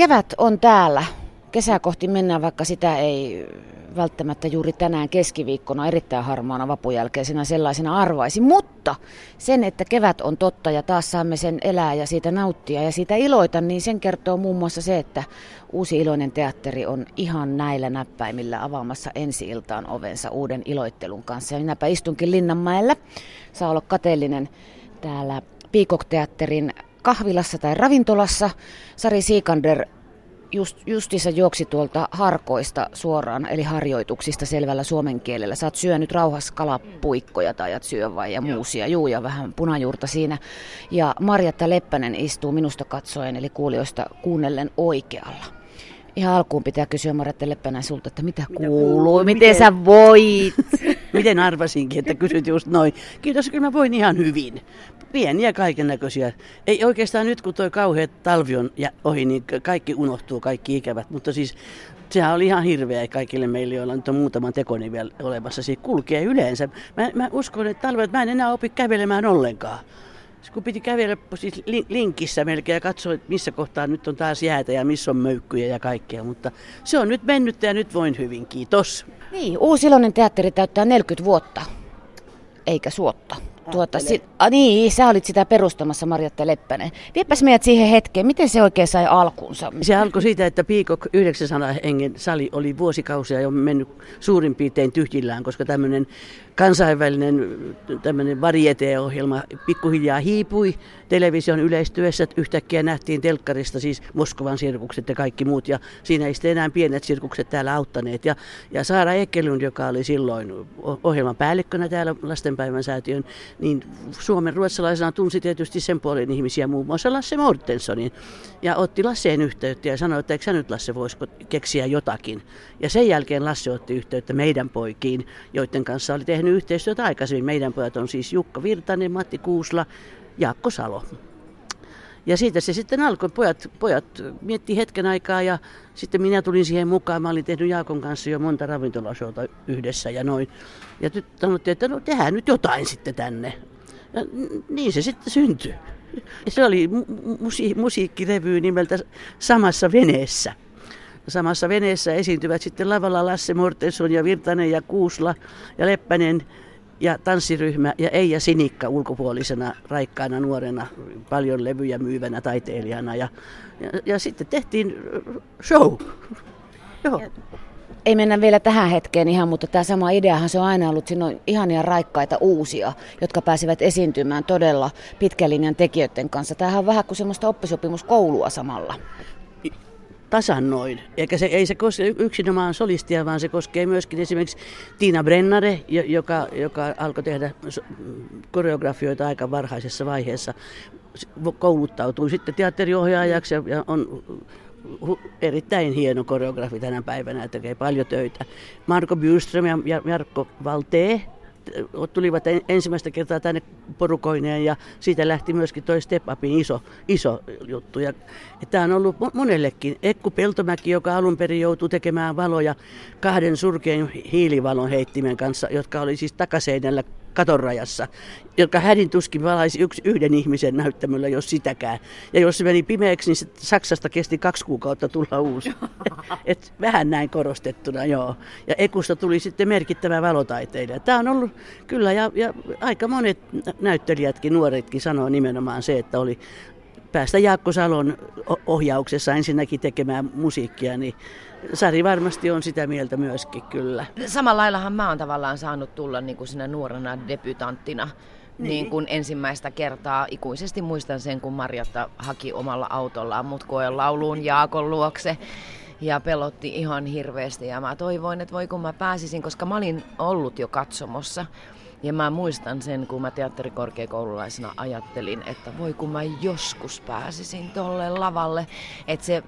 Kevät on täällä. Kesää kohti mennään, vaikka sitä ei välttämättä juuri tänään keskiviikkona erittäin harmaana vapujälkeisenä sellaisena arvaisi. Mutta sen, että kevät on totta ja taas saamme sen elää ja siitä nauttia ja siitä iloita, niin sen kertoo muun muassa se, että uusi iloinen teatteri on ihan näillä näppäimillä avaamassa ensi-iltaan ovensa uuden iloittelun kanssa. Ja minäpä istunkin Linnanmäellä. Saa olla kateellinen täällä Peacock-teatterin kahvilassa tai ravintolassa. Sari Siikander just, justissa juoksi tuolta harkoista suoraan, eli harjoituksista selvällä suomen kielellä. Sä oot syönyt rauhassa kalapuikkoja tai ajat syö vai ja muusia, juu ja vähän punajuurta siinä. Ja Marjatta Leppänen istuu minusta katsoen, eli kuulijoista kuunnellen oikealla. Ihan alkuun pitää kysyä Marjatta Leppänen sulta, että mitä, mitä kuuluu, kuuluu, miten, miten sä voit? miten arvasinkin, että kysyt just noin. Kiitos, kyllä mä voin ihan hyvin pieniä kaiken näköisiä. Ei oikeastaan nyt, kun tuo kauhea talvi on ja ohi, niin kaikki unohtuu, kaikki ikävät. Mutta siis sehän oli ihan hirveä kaikille meille, joilla nyt on muutama tekoni vielä olemassa. Siitä kulkee yleensä. Mä, mä uskon, että talvet mä en enää opi kävelemään ollenkaan. Kun piti kävellä siis linkissä melkein ja katsoa, että missä kohtaa nyt on taas jäätä ja missä on möykkyjä ja kaikkea. Mutta se on nyt mennyt ja nyt voin hyvin. Kiitos. Niin, Uusiloinen teatteri täyttää 40 vuotta, eikä suotta. Tuota, si- a, niin, sä olit sitä perustamassa, Marjatta Leppänen. Viepäs meidät siihen hetkeen, miten se oikein sai alkunsa? Se alkoi siitä, että Piikok 900 hengen sali oli vuosikausia jo mennyt suurin piirtein tyhjillään, koska tämmöinen kansainvälinen tämmöinen varieteohjelma pikkuhiljaa hiipui television yleistyessä. Yhtäkkiä nähtiin telkkarista siis Moskovan sirkukset ja kaikki muut ja siinä ei sitten enää pienet sirkukset täällä auttaneet. Ja, ja Saara Ekelund, joka oli silloin ohjelman päällikkönä täällä lastenpäivän säätiön, niin Suomen ruotsalaisena tunsi tietysti sen puolen ihmisiä, muun muassa Lasse Mortensonin. Ja otti Lasseen yhteyttä ja sanoi, että eikö sä nyt Lasse voisiko keksiä jotakin. Ja sen jälkeen Lasse otti yhteyttä meidän poikiin, joiden kanssa oli tehnyt yhteistyötä aikaisemmin. Meidän pojat on siis Jukka Virtanen, Matti Kuusla, Jaakko Salo. Ja siitä se sitten alkoi. Pojat, pojat mietti hetken aikaa ja sitten minä tulin siihen mukaan. Mä olin tehnyt Jaakon kanssa jo monta ravintolashoota yhdessä ja noin. Ja nyt sanottiin, että no tehdään nyt jotain sitten tänne. Ja niin se sitten syntyi. Se oli musi- musiikkirevy nimeltä Samassa veneessä. Samassa veneessä esiintyvät sitten lavalla Lasse Mortenson ja Virtanen ja Kuusla ja Leppänen ja tanssiryhmä ja Eija Sinikka ulkopuolisena raikkaana nuorena, paljon levyjä myyvänä taiteilijana. Ja, ja, ja sitten tehtiin show. Joo. Ei mennä vielä tähän hetkeen ihan, mutta tämä sama ideahan se on aina ollut. Siinä on ihania raikkaita uusia, jotka pääsivät esiintymään todella pitkälinjan tekijöiden kanssa. Tämähän on vähän kuin semmoista oppisopimuskoulua samalla tasan noin. Eikä se, ei se koske yksinomaan solistia, vaan se koskee myöskin esimerkiksi Tiina Brennare, joka, joka alkoi tehdä koreografioita aika varhaisessa vaiheessa. Kouluttautui sitten teatteriohjaajaksi ja on erittäin hieno koreografi tänä päivänä tekee paljon töitä. Marko Bjurström ja Jarkko Valtee tulivat ensimmäistä kertaa tänne porukoineen ja siitä lähti myöskin toi Step Upin iso, iso juttu. Ja, tämä on ollut monellekin. Ekku Peltomäki, joka alun perin joutui tekemään valoja kahden surkein hiilivalon heittimen kanssa, jotka oli siis takaseinällä katorajassa, joka hädin tuskin valaisi yksi, yhden ihmisen näyttämöllä, jos sitäkään. Ja jos se meni pimeäksi, niin Saksasta kesti kaksi kuukautta tulla uusi. Et vähän näin korostettuna, joo. Ja Ekusta tuli sitten merkittävä valotaiteilija. Tämä on ollut kyllä, ja, ja aika monet näyttelijätkin, nuoretkin sanoo nimenomaan se, että oli päästä Jaakko Salon ohjauksessa ensinnäkin tekemään musiikkia, niin Sari varmasti on sitä mieltä myöskin kyllä. Samalla laillahan mä oon tavallaan saanut tulla niin kuin sinä nuorena debytanttina niin. niin kuin ensimmäistä kertaa. Ikuisesti muistan sen, kun Marjatta haki omalla autollaan mut lauluun Jaakon luokse ja pelotti ihan hirveästi. Ja mä toivoin, että voi kun mä pääsisin, koska mä olin ollut jo katsomossa. Ja mä muistan sen, kun mä teatterikorkeakoululaisena ajattelin, että voi kun mä joskus pääsisin tolle lavalle. Että se,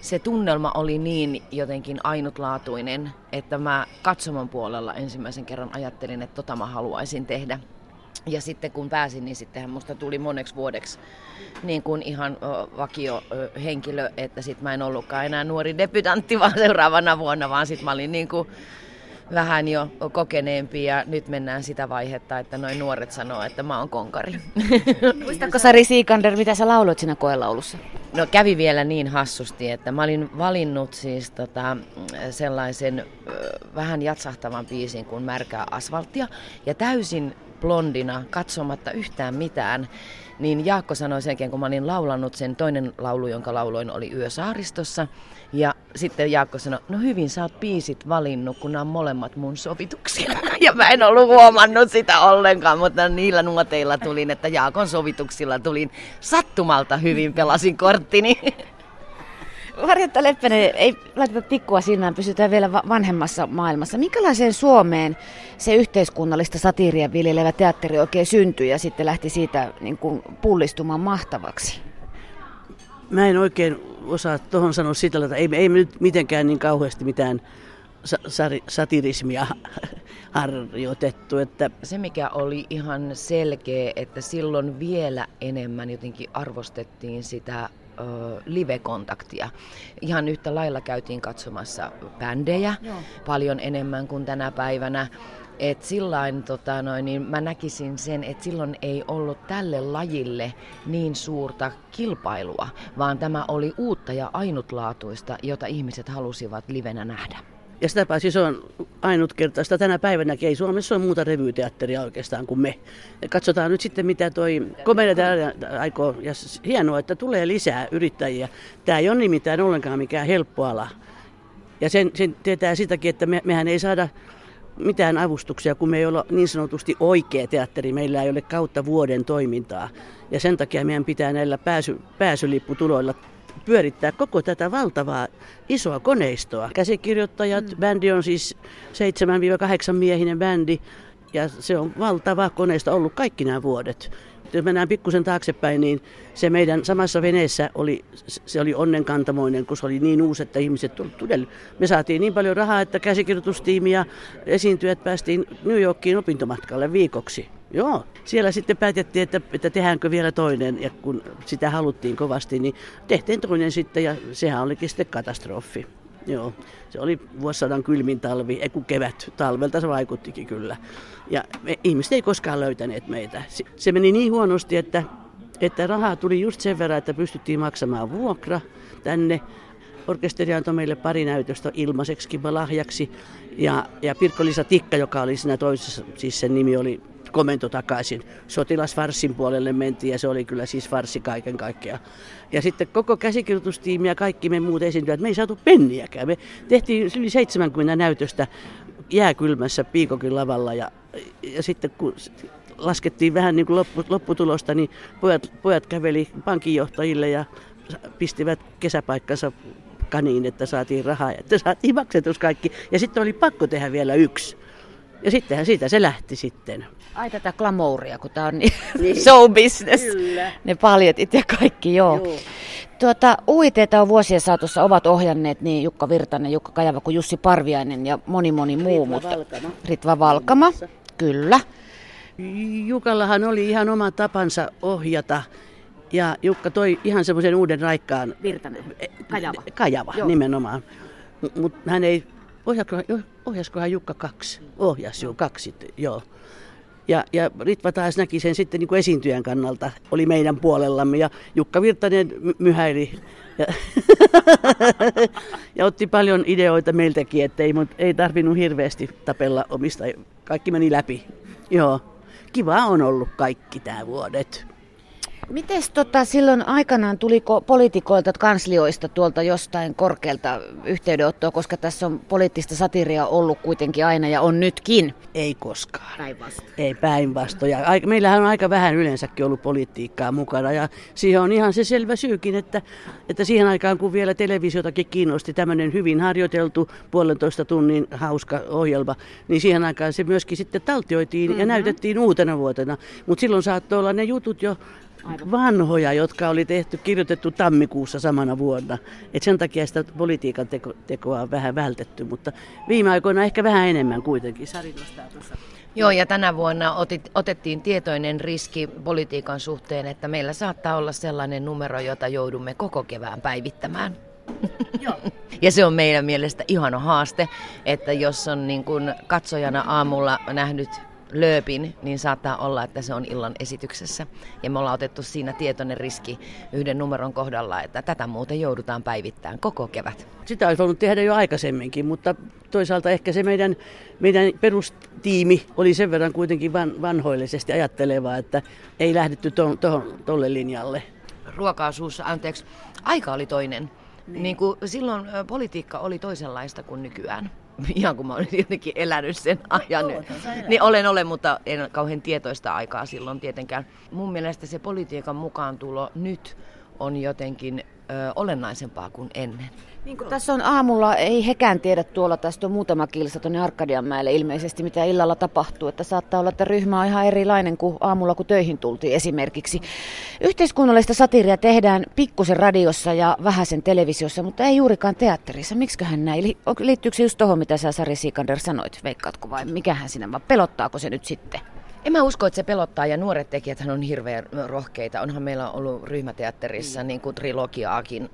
se tunnelma oli niin jotenkin ainutlaatuinen, että mä katsomon puolella ensimmäisen kerran ajattelin, että tota mä haluaisin tehdä. Ja sitten kun pääsin, niin sittenhän musta tuli moneksi vuodeksi niin kuin ihan vakio henkilö, että sit mä en ollutkaan enää nuori debytantti vaan seuraavana vuonna, vaan sit mä olin niin kuin vähän jo kokeneempi ja nyt mennään sitä vaihetta, että noin nuoret sanoo, että mä oon konkari. Muistatko Sari Siikander, mitä sä lauloit siinä koelaulussa? No kävi vielä niin hassusti, että mä olin valinnut siis tota, sellaisen vähän jatsahtavan biisin kuin Märkää asfalttia ja täysin blondina, katsomatta yhtään mitään, niin Jaakko sanoi sen kun mä olin laulanut sen toinen laulu, jonka lauloin oli Yö saaristossa. Ja sitten Jaakko sanoi, no hyvin sä oot biisit valinnut, kun nämä on molemmat mun sovituksia. Ja mä en ollut huomannut sitä ollenkaan, mutta niillä nuoteilla tulin, että Jaakon sovituksilla tulin sattumalta hyvin, pelasin korttini. Harjoitta Leppänen, ei laiteta tikkua silmään, pysytään vielä vanhemmassa maailmassa. Minkälaiseen Suomeen se yhteiskunnallista satiiria viljelevä teatteri oikein syntyi ja sitten lähti siitä niin kuin pullistumaan mahtavaksi? Mä en oikein osaa tuohon sanoa sitä, että ei, ei me nyt mitenkään niin kauheasti mitään satirismia harjoitettu. Että... Se mikä oli ihan selkeä, että silloin vielä enemmän jotenkin arvostettiin sitä live-kontaktia. Ihan yhtä lailla käytiin katsomassa bändejä Joo. paljon enemmän kuin tänä päivänä. Et sillain, tota, noin, niin mä näkisin sen, että silloin ei ollut tälle lajille niin suurta kilpailua, vaan tämä oli uutta ja ainutlaatuista, jota ihmiset halusivat livenä nähdä. Ja sitä paitsi se on ainutkertaista. Tänä päivänä ei Suomessa ole muuta revyteatteria oikeastaan kuin me. Ja katsotaan nyt sitten, mitä toi komedia aikoo. Ja hienoa, että tulee lisää yrittäjiä. Tämä ei ole nimittäin ollenkaan mikään helppo ala. Ja sen, sen tietää sitäkin, että me, mehän ei saada mitään avustuksia, kun me ei ole niin sanotusti oikea teatteri. Meillä ei ole kautta vuoden toimintaa. Ja sen takia meidän pitää näillä pääsy, pääsylipputuloilla pyörittää koko tätä valtavaa isoa koneistoa. Käsikirjoittajat, mm. bändi on siis 7-8 miehinen bändi ja se on valtava koneisto ollut kaikki nämä vuodet. Jos mennään pikkusen taaksepäin, niin se meidän samassa veneessä oli, se oli onnenkantamoinen, kun se oli niin uusi, että ihmiset tuli. Me saatiin niin paljon rahaa, että käsikirjoitustiimi ja esiintyjät päästiin New Yorkiin opintomatkalle viikoksi. Joo, siellä sitten päätettiin, että, että tehdäänkö vielä toinen, ja kun sitä haluttiin kovasti, niin tehtiin toinen sitten, ja sehän olikin sitten katastrofi. Joo, se oli vuosisadan kylmin talvi, ei kun kevät, talvelta se vaikuttikin kyllä. Ja me, ihmiset ei koskaan löytäneet meitä. Se, meni niin huonosti, että, että rahaa tuli just sen verran, että pystyttiin maksamaan vuokra tänne. Orkesteri antoi meille pari näytöstä ilmaiseksi lahjaksi. Ja, ja Pirkko-Liisa Tikka, joka oli siinä toisessa, siis sen nimi oli komento takaisin. Sotilasfarssin puolelle mentiin ja se oli kyllä siis farsi kaiken kaikkiaan. Ja sitten koko käsikirjoitustiimi ja kaikki me muut esiintyjät, me ei saatu penniäkään. Me tehtiin yli 70 näytöstä jääkylmässä Piikokin lavalla ja, ja sitten kun laskettiin vähän niin kuin loppu, lopputulosta, niin pojat, pojat käveli pankinjohtajille ja pistivät kesäpaikkansa kaniin, että saatiin rahaa ja että saatiin maksetus kaikki. Ja sitten oli pakko tehdä vielä yksi. Ja sittenhän siitä se lähti sitten. Ai tätä glamouria, kun tämä on niin, niin. show business. Kyllä. Ne paljetit ja kaikki, joo. joo. Tuota, UITtä on vuosien saatossa ovat ohjanneet niin Jukka Virtanen, Jukka Kajava kuin Jussi Parviainen ja moni moni muu. Ritva mutta... Valkama. Ritva Valkama, kyllä. Jukallahan oli ihan oma tapansa ohjata ja Jukka toi ihan semmoisen uuden raikkaan... Virtanen, Kajava. Kajava, Joo. nimenomaan. Mutta hän ei ohjaskohan Jukka kaksi? Ohjas jo kaksi, joo. Ja, ja Ritva taas näki sen sitten niin kuin esiintyjän kannalta, oli meidän puolellamme ja Jukka Virtanen myhäili ja, ja otti paljon ideoita meiltäkin, että ei, ei tarvinnut hirveästi tapella omista, kaikki meni läpi. Joo, kiva on ollut kaikki tämä vuodet. Miten tota, silloin aikanaan tuliko poliitikoilta, kanslioista tuolta jostain korkealta yhteydenottoa, koska tässä on poliittista satiria ollut kuitenkin aina ja on nytkin? Ei koskaan. Päinvastoin. Ei päinvastoin. Meillähän on aika vähän yleensäkin ollut politiikkaa mukana ja siihen on ihan se selvä syykin, että, että siihen aikaan kun vielä televisiotakin kiinnosti tämmöinen hyvin harjoiteltu puolentoista tunnin hauska ohjelma, niin siihen aikaan se myöskin sitten taltioitiin mm-hmm. ja näytettiin uutena vuotena. Mutta silloin saattoi olla ne jutut jo Aivan. vanhoja, jotka oli tehty, kirjoitettu tammikuussa samana vuonna. Et sen takia sitä politiikan teko, tekoa on vähän vältetty, mutta viime aikoina ehkä vähän enemmän kuitenkin. Sari tuossa. Joo, ja tänä vuonna otit, otettiin tietoinen riski politiikan suhteen, että meillä saattaa olla sellainen numero, jota joudumme koko kevään päivittämään. Joo. Ja se on meidän mielestä ihana haaste, että jos on niin kuin katsojana aamulla nähnyt lööpin, niin saattaa olla, että se on illan esityksessä. Ja me ollaan otettu siinä tietoinen riski yhden numeron kohdalla, että tätä muuten joudutaan päivittämään koko kevät. Sitä olisi voinut tehdä jo aikaisemminkin, mutta toisaalta ehkä se meidän, meidän perustiimi oli sen verran kuitenkin van, vanhoillisesti ajattelevaa, että ei lähdetty tuolle linjalle. Ruokaasuus, anteeksi, aika oli toinen. Niin. Niin kuin silloin politiikka oli toisenlaista kuin nykyään. Ihan kun mä olin jotenkin elänyt sen ajan. No, niin olen, olen, mutta en kauhean tietoista aikaa silloin tietenkään. Mun mielestä se politiikan mukaan tulo nyt on jotenkin ö, olennaisempaa kuin ennen. Niin kuin tässä on aamulla, ei hekään tiedä tuolla, tästä on muutama kilsa tuonne Arkadianmäelle ilmeisesti, mitä illalla tapahtuu. Että saattaa olla, että ryhmä on ihan erilainen kuin aamulla, kun töihin tultiin esimerkiksi. Yhteiskunnallista satiria tehdään pikkusen radiossa ja vähäisen televisiossa, mutta ei juurikaan teatterissa. Miksiköhän näin? Liittyykö se just tuohon, mitä sä Sari Siikander sanoit, veikkaatko vai mikähän sinä, vai pelottaako se nyt sitten? En mä usko, että se pelottaa ja nuoret tekijät on hirveän rohkeita. Onhan meillä ollut ryhmäteatterissa niin kuin trilogiaakin,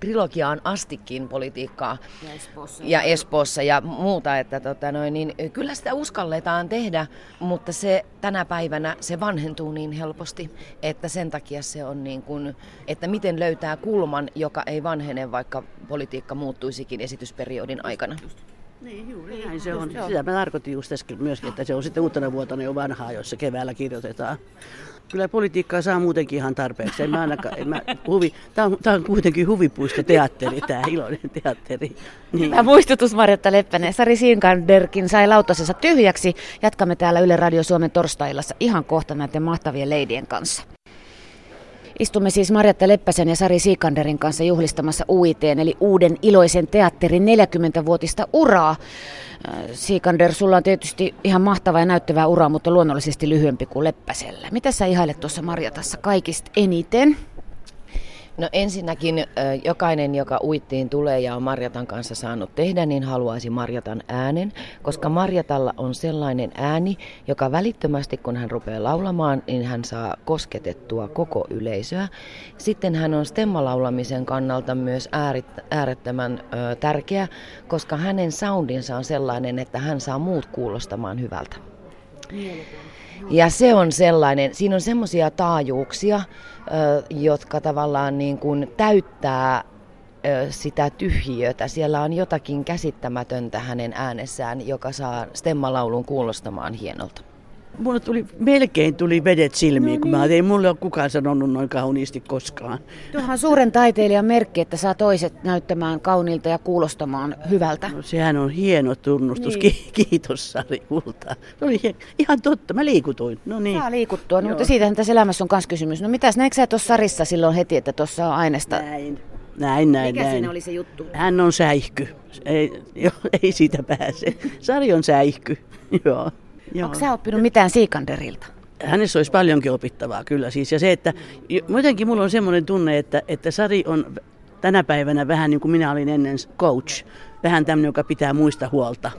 trilogiaan astikin politiikkaa ja Espoossa ja, Espoossa ja muuta. Että tota noin, niin kyllä sitä uskalletaan tehdä, mutta se tänä päivänä se vanhentuu niin helposti, että sen takia se on niin kuin, että miten löytää kulman, joka ei vanhene, vaikka politiikka muuttuisikin esitysperiodin aikana. Just. Niin, juuri näin se on. Sitä mä tarkoitin just äsken myöskin, että se on sitten uutena vuotena jo vanhaa, jos se keväällä kirjoitetaan. Kyllä politiikkaa saa muutenkin ihan tarpeeksi. En mä ainakaan, en mä huvi, tää, on, tää on kuitenkin huvipuisto teatteri, tämä iloinen teatteri. Niin. Tämä muistutus Marjatta Leppänen. Sari Siinkanderkin sai lautasensa tyhjäksi. Jatkamme täällä Yle Radio Suomen torstaillassa ihan kohta näiden mahtavien leidien kanssa. Istumme siis Marjatta Leppäsen ja Sari Siikanderin kanssa juhlistamassa UIT, eli Uuden iloisen teatterin 40-vuotista uraa. Äh, Siikander, sulla on tietysti ihan mahtava ja näyttävä ura, mutta luonnollisesti lyhyempi kuin Leppäsellä. Mitä sä ihailet tuossa Marjatassa kaikista eniten? No ensinnäkin jokainen, joka uittiin tulee ja on Marjatan kanssa saanut tehdä, niin haluaisi Marjatan äänen, koska Marjatalla on sellainen ääni, joka välittömästi kun hän rupeaa laulamaan, niin hän saa kosketettua koko yleisöä. Sitten hän on stemmalaulamisen kannalta myös äärettömän tärkeä, koska hänen soundinsa on sellainen, että hän saa muut kuulostamaan hyvältä. Ja se on sellainen, siinä on semmoisia taajuuksia, jotka tavallaan niin kuin täyttää sitä tyhjiötä. Siellä on jotakin käsittämätöntä hänen äänessään, joka saa stemmalaulun kuulostamaan hienolta. Mulle tuli, melkein tuli vedet silmiin, no kun niin. mä ei mulle ole kukaan sanonut noin kauniisti koskaan. Tuohan suuren taiteilijan merkki, että saa toiset näyttämään kauniilta ja kuulostamaan hyvältä. No, sehän on hieno tunnustus. Niin. Kiitos Sari Kulta. Se oli ihan totta, mä liikutuin. No niin. Saa liikuttua, no, mutta siitähän tässä elämässä on myös kysymys. No mitäs, näetkö sä tuossa Sarissa silloin heti, että tuossa on aineesta? Näin. Näin, näin, Mikä näin. siinä oli se juttu? Hän on säihky. Ei, jo, ei siitä pääse. Sari on säihky, joo. Joo. Onko sä oppinut mitään Siikanderilta? Hänessä olisi paljonkin opittavaa kyllä siis. Ja se, että jotenkin mulla on semmoinen tunne, että, että Sari on tänä päivänä vähän niin kuin minä olin ennen coach. Vähän tämmöinen, joka pitää muista huolta.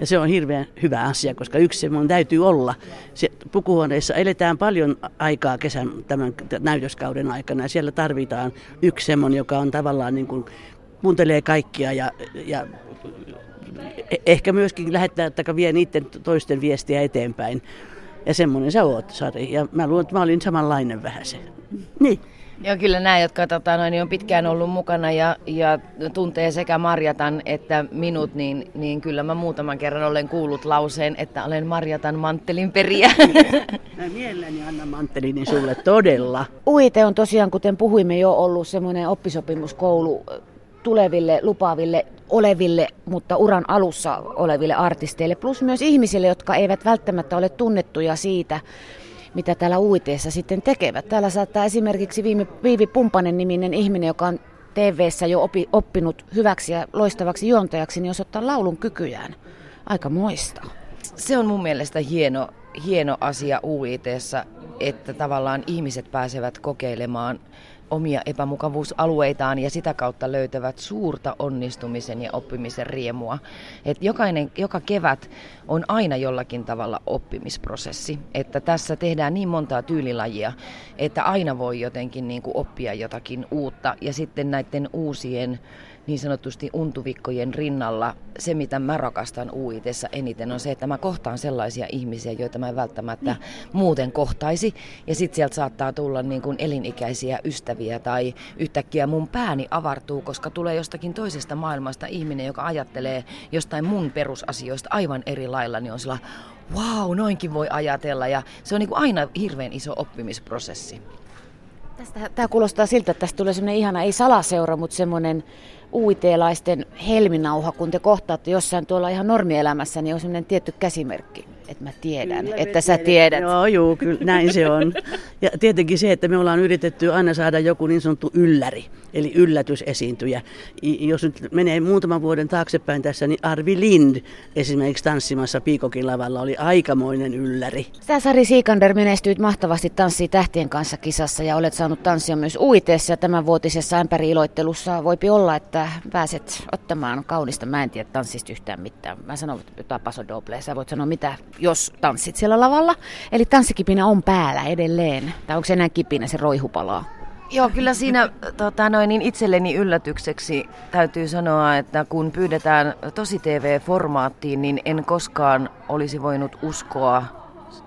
Ja se on hirveän hyvä asia, koska yksi semmoinen täytyy olla. Se, pukuhuoneessa eletään paljon aikaa kesän tämän näytöskauden aikana ja siellä tarvitaan yksi semmoinen, joka on tavallaan niin kuin, kuuntelee kaikkia ja, ja ehkä myöskin lähettää, että vie niiden toisten viestiä eteenpäin. Ja semmoinen sä oot, Sari. Ja mä luulen, että mä olin samanlainen vähän se. Niin. Joo, kyllä nämä, jotka tota, noin, on pitkään ollut mukana ja, ja tuntee sekä Marjatan että minut, niin, niin kyllä mä muutaman kerran olen kuullut lauseen, että olen Marjatan manttelin periä. Mä mielelläni annan manttelini sulle todella. UIT on tosiaan, kuten puhuimme jo, ollut semmoinen oppisopimuskoulu tuleville lupaaville oleville, mutta uran alussa oleville artisteille, plus myös ihmisille, jotka eivät välttämättä ole tunnettuja siitä, mitä täällä uiteessa sitten tekevät. Täällä saattaa esimerkiksi Viivi, Viivi Pumpanen niminen ihminen, joka on tv jo opi, oppinut hyväksi ja loistavaksi juontajaksi, niin osoittaa laulun kykyjään. Aika moista. Se on mun mielestä hieno, hieno asia UITssä, että tavallaan ihmiset pääsevät kokeilemaan omia epämukavuusalueitaan ja sitä kautta löytävät suurta onnistumisen ja oppimisen riemua. Et jokainen, joka kevät on aina jollakin tavalla oppimisprosessi. Että tässä tehdään niin montaa tyylilajia, että aina voi jotenkin niin kuin oppia jotakin uutta ja sitten näiden uusien niin sanotusti untuvikkojen rinnalla se, mitä mä rakastan uitessa eniten, on se, että mä kohtaan sellaisia ihmisiä, joita mä en välttämättä mm. muuten kohtaisi. Ja sitten sieltä saattaa tulla niin kuin elinikäisiä ystäviä tai yhtäkkiä mun pääni avartuu, koska tulee jostakin toisesta maailmasta ihminen, joka ajattelee jostain mun perusasioista aivan eri lailla, niin on sillä wow, noinkin voi ajatella. Ja se on niin kuin aina hirveän iso oppimisprosessi. Tästä, tämä kuulostaa siltä, että tästä tulee semmoinen ihana, ei salaseura, mutta semmoinen uiteelaisten helminauha, kun te kohtaatte jossain tuolla ihan normielämässä, niin on semmoinen tietty käsimerkki, että mä tiedän, kyllä, että sä tiedät. Joo, joo, kyllä näin se on. Ja tietenkin se, että me ollaan yritetty aina saada joku niin sanottu ylläri, eli yllätysesiintyjä. Jos nyt menee muutaman vuoden taaksepäin tässä, niin Arvi Lind esimerkiksi tanssimassa Piikokin lavalla oli aikamoinen ylläri. Sä Sari Siikander menestyit mahtavasti Tanssii tähtien kanssa kisassa ja olet saanut tanssia myös uiteessa. Tämän vuotisessa ämpäri-iloittelussa voipi olla, että pääset ottamaan kaunista. Mä en tiedä tanssista yhtään mitään. Mä sanon jotain paso doble. Sä voit sanoa mitä, jos tanssit siellä lavalla. Eli tanssikipinä on päällä edelleen. Tai onko se enää kipinä, se roihupalaa? Joo, kyllä siinä tota, noin, niin itselleni yllätykseksi täytyy sanoa, että kun pyydetään tosi TV-formaattiin, niin en koskaan olisi voinut uskoa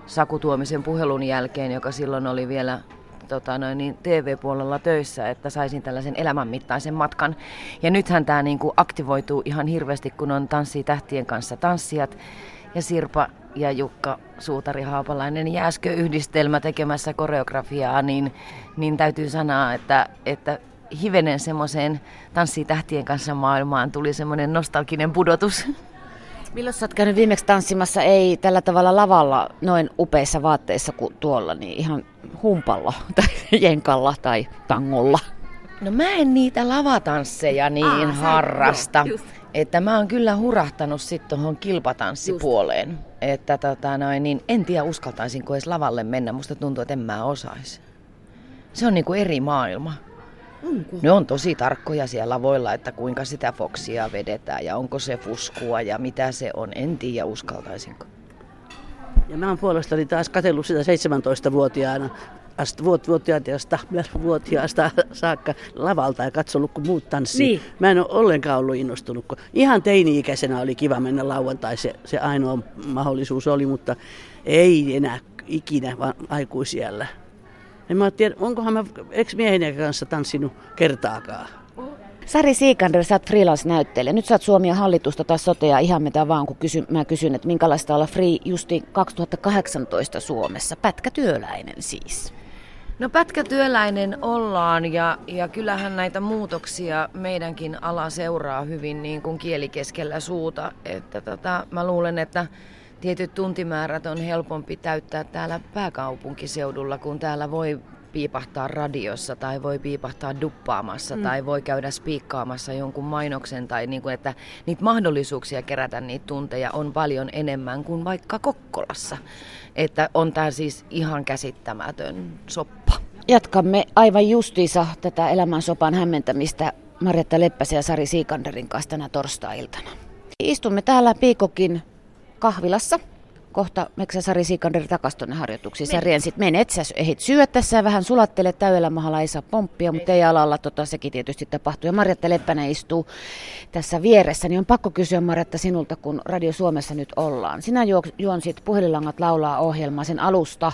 Saku Tuomisen puhelun jälkeen, joka silloin oli vielä tota, noin, niin TV-puolella töissä, että saisin tällaisen elämänmittaisen matkan. Ja nythän tämä niin kuin aktivoituu ihan hirveästi, kun on Tanssii tähtien kanssa tanssijat ja Sirpa ja Jukka Suutari-Haapalainen Jääskö-yhdistelmä tekemässä koreografiaa, niin, niin täytyy sanoa, että, että hivenen semmoiseen Tanssii tähtien kanssa maailmaan tuli semmoinen nostalginen pudotus. Milloin sä oot käynyt viimeksi tanssimassa, ei tällä tavalla lavalla noin upeissa vaatteissa kuin tuolla, niin ihan humpalla tai jenkalla tai tangolla? No mä en niitä lavatansseja niin Aa, harrasta. Joo, että mä oon kyllä hurahtanut sitten tuohon kilpatanssipuoleen. Just. Että tota noin, niin en tiedä uskaltaisinko edes lavalle mennä. Musta tuntuu, että en mä osaisi. Se on niinku eri maailma. Onko? Ne on tosi tarkkoja siellä lavoilla, että kuinka sitä foksia vedetään ja onko se fuskua ja mitä se on. En tiedä uskaltaisinko. Ja mä oon puolestani taas katsellut sitä 17-vuotiaana vuotiaasta, vuotiaasta saakka lavalta ja katsonut, kun muut tanssii. Niin. Mä en ole ollenkaan ollut innostunut, kun ihan teini-ikäisenä oli kiva mennä lauantai, se, se ainoa mahdollisuus oli, mutta ei enää ikinä vaan aikuisiellä. En mä tiedä, onkohan mä ex-mieheni kanssa tanssinut kertaakaan. Sari Siikander, sä oot freelance-näyttelijä. Nyt sä oot Suomia hallitusta tai sotea ihan mitä vaan, kun kysy, mä kysyn, että minkälaista olla free justi 2018 Suomessa. Pätkätyöläinen siis. No pätkätyöläinen ollaan ja, ja kyllähän näitä muutoksia meidänkin ala seuraa hyvin niin kuin kieli keskellä suuta. Että tota, mä luulen, että tietyt tuntimäärät on helpompi täyttää täällä pääkaupunkiseudulla, kun täällä voi piipahtaa radiossa tai voi piipahtaa duppaamassa mm. tai voi käydä spiikkaamassa jonkun mainoksen tai niin kuin, että niitä mahdollisuuksia kerätä niitä tunteja on paljon enemmän kuin vaikka Kokkolassa. Että on tämä siis ihan käsittämätön soppa. Jatkamme aivan justiinsa tätä elämän sopan hämmentämistä Marjatta Leppäsen ja Sari Siikanderin kanssa tänä torstai-iltana. Istumme täällä Piikokin kahvilassa kohta Meksä Sari Sikander takas tuonne harjoituksiin. Sä riensit, menet, sä ehdit syödä tässä ja vähän sulattelet täydellä mahalla, ei saa pomppia, mutta ei alalla tota, sekin tietysti tapahtuu. Ja Marjatta Leppänen istuu tässä vieressä, niin on pakko kysyä Marjatta sinulta, kun Radio Suomessa nyt ollaan. Sinä juonsit Puhelinlangat laulaa ohjelmaa sen alusta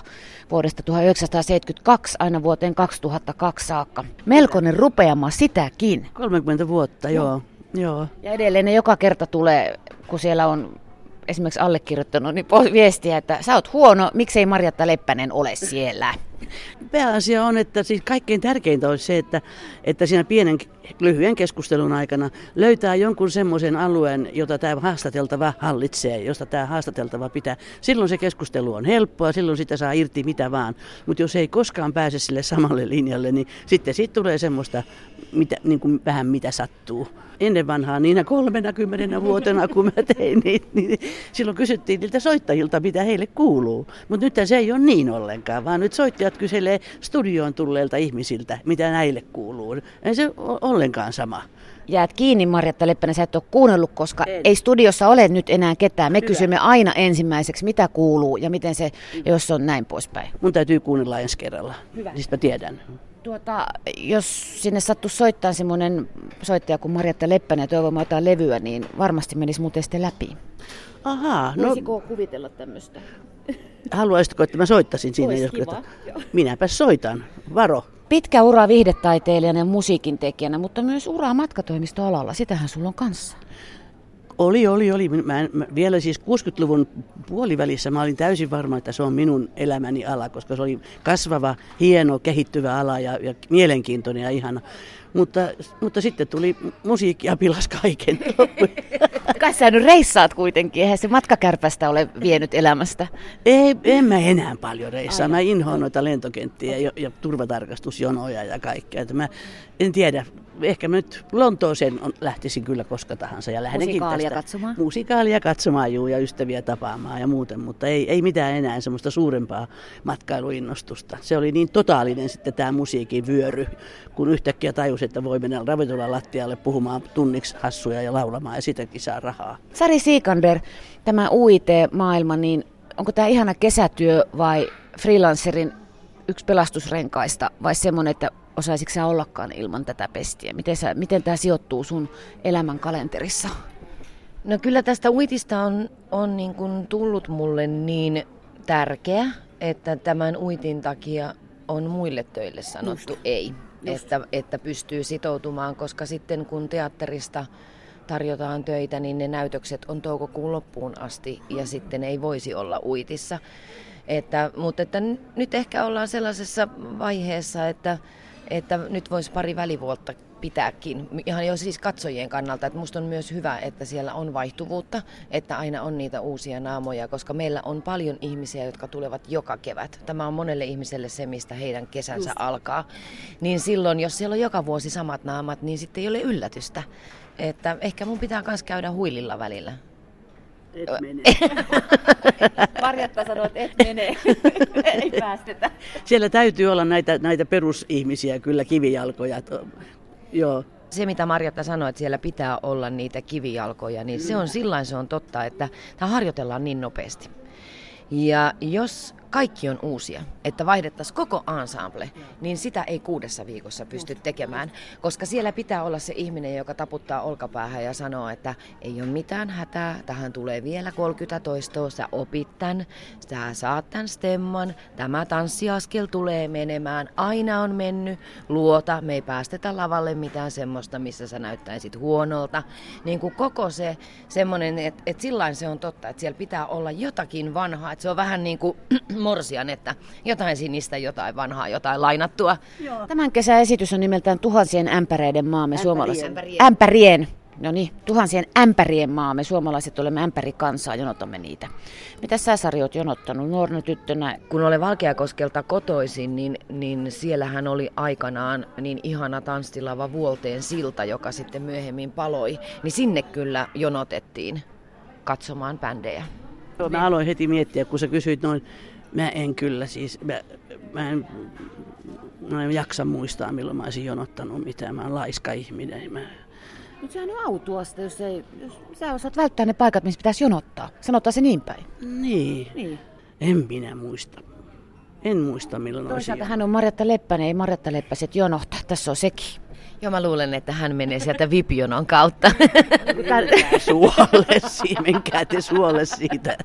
vuodesta 1972 aina vuoteen 2002 saakka. Melkoinen rupeama sitäkin. 30 vuotta, joo. joo. Ja edelleen ne joka kerta tulee, kun siellä on esimerkiksi allekirjoittanut niin viestiä, että sä oot huono, miksei Marjatta Leppänen ole siellä? Pääasia on, että siis kaikkein tärkeintä on se, että, että siinä pienen lyhyen keskustelun aikana löytää jonkun semmoisen alueen, jota tämä haastateltava hallitsee, josta tämä haastateltava pitää. Silloin se keskustelu on helppoa, silloin sitä saa irti mitä vaan. Mutta jos ei koskaan pääse sille samalle linjalle, niin sitten siitä tulee semmoista mitä, niin kuin vähän mitä sattuu. Ennen vanhaa, niinä kolmena kymmenenä vuotena, kun mä tein niitä, niin silloin kysyttiin niiltä soittajilta, mitä heille kuuluu. Mutta nyt se ei ole niin ollenkaan, vaan nyt soittajat kyselee studioon tulleilta ihmisiltä, mitä näille kuuluu. Ei se ole ollenkaan sama jäät kiinni, Marjatta Leppänen, sä et ole kuunnellut, koska en. ei studiossa ole nyt enää ketään. Me Hyvä. kysymme aina ensimmäiseksi, mitä kuuluu ja miten se, jos on näin poispäin. Mun täytyy kuunnella ensi kerralla. Hyvä. Mä tiedän. Tuota, jos sinne sattuu soittaa semmoinen soittaja kuin Marjatta Leppänen ja toivomaan jotain levyä, niin varmasti menisi muuten sitten läpi. Ahaa. No, Voisiko kuvitella tämmöistä? Haluaisitko, että mä soittaisin siinä? Jos, kiva. Minäpä soitan. Varo. Pitkä ura viihdetaiteilijana ja musiikin tekijänä, mutta myös uraa matkatoimistoalalla. Sitähän sulla on kanssa. Oli, oli, oli. Mä, mä, vielä siis 60-luvun puolivälissä mä olin täysin varma, että se on minun elämäni ala, koska se oli kasvava, hieno, kehittyvä ala ja, ja mielenkiintoinen ja ihana. Mutta, mutta sitten tuli musiikki ja pilas kaiken. Kai sä nyt reissaat kuitenkin, eihän se matkakärpästä ole vienyt elämästä. Ei, en mä enää paljon reissaa. Mä inhoan noita lentokenttiä ja, ja turvatarkastusjonoja ja kaikkea. Että mä en tiedä, ehkä mä nyt Lontooseen on, lähtisin kyllä koska tahansa. Ja Musikaalia tästä. katsomaan? Musikaalia katsomaan, juu, ja ystäviä tapaamaan ja muuten, mutta ei, ei mitään enää semmoista suurempaa matkailuinnostusta. Se oli niin totaalinen sitten tämä musiikin vyöry, kun yhtäkkiä tajus, että voi mennä ravintolan lattialle puhumaan tunniksi hassuja ja laulamaan ja sitäkin saa rahaa. Sari Siikander, tämä UIT-maailma, niin onko tämä ihana kesätyö vai freelancerin yksi pelastusrenkaista vai semmoinen, että osaisitko sä ollakaan ilman tätä pestiä? Miten, sä, miten tämä sijoittuu sun elämän kalenterissa? No kyllä tästä uitista on, on niin kuin tullut mulle niin tärkeä, että tämän uitin takia on muille töille sanottu Just. ei. Just. Että, että pystyy sitoutumaan, koska sitten kun teatterista tarjotaan töitä, niin ne näytökset on toukokuun loppuun asti ja sitten ei voisi olla uitissa. Että, mutta että nyt ehkä ollaan sellaisessa vaiheessa, että, että nyt voisi pari välivuotta pitääkin, ihan jo siis katsojien kannalta, että musta on myös hyvä, että siellä on vaihtuvuutta, että aina on niitä uusia naamoja, koska meillä on paljon ihmisiä, jotka tulevat joka kevät. Tämä on monelle ihmiselle se, mistä heidän kesänsä Just. alkaa. Niin silloin, jos siellä on joka vuosi samat naamat, niin sitten ei ole yllätystä. Että ehkä mun pitää myös käydä huililla välillä. Et mene. Marjatta sanoo, että et mene. Ei päästetä. Siellä täytyy olla näitä, näitä perusihmisiä, kyllä kivijalkoja. Joo. Se, mitä Marjatta sanoi, että siellä pitää olla niitä kivijalkoja, niin se on sillä se on totta, että tämä harjoitellaan niin nopeasti. Ja jos kaikki on uusia, että vaihdettaisiin koko ensemble, niin sitä ei kuudessa viikossa pysty tekemään, koska siellä pitää olla se ihminen, joka taputtaa olkapäähän ja sanoo, että ei ole mitään hätää, tähän tulee vielä 30 toistoa, sä opit tämän, sä saat tämän stemman, tämä tanssiaskel tulee menemään, aina on mennyt, luota, me ei päästetä lavalle mitään semmoista, missä sä näyttäisit huonolta. Niin kuin koko se semmoinen, että et sillä se on totta, että siellä pitää olla jotakin vanhaa, että se on vähän niin kuin morsian, että jotain sinistä, jotain vanhaa, jotain lainattua. Joo. Tämän kesän esitys on nimeltään Tuhansien ämpäreiden maamme suomalaisen. Ämpärien. ämpärien. No niin, tuhansien ämpärien maamme. Suomalaiset olemme ämpärikansaa, jonotamme niitä. Mitä sä Sari oot jonottanut nuorena tyttönä? Kun olen Valkeakoskelta kotoisin, niin, niin siellähän oli aikanaan niin ihana tanstilava Vuolteen silta, joka sitten myöhemmin paloi. Niin sinne kyllä jonotettiin katsomaan bändejä. Joo, mä aloin heti miettiä, kun sä kysyit noin Mä en kyllä siis, mä, mä, en, mä en jaksa muistaa milloin mä olisin jonottanut mitään. Mä oon laiska ihminen. Mä... Mutta sehän on autuasta, jos, ei, jos sä osaat välttää ne paikat, missä pitäisi jonottaa. Sanottaa se niin päin. Niin. niin. En minä muista. En muista milloin Toisaalta hän on Marjatta Leppänen, ei Marjatta Leppäset jonohtaa. Tässä on sekin. Joo, mä luulen, että hän menee sieltä vipionon kautta. Suolle, menkää te suolle siitä.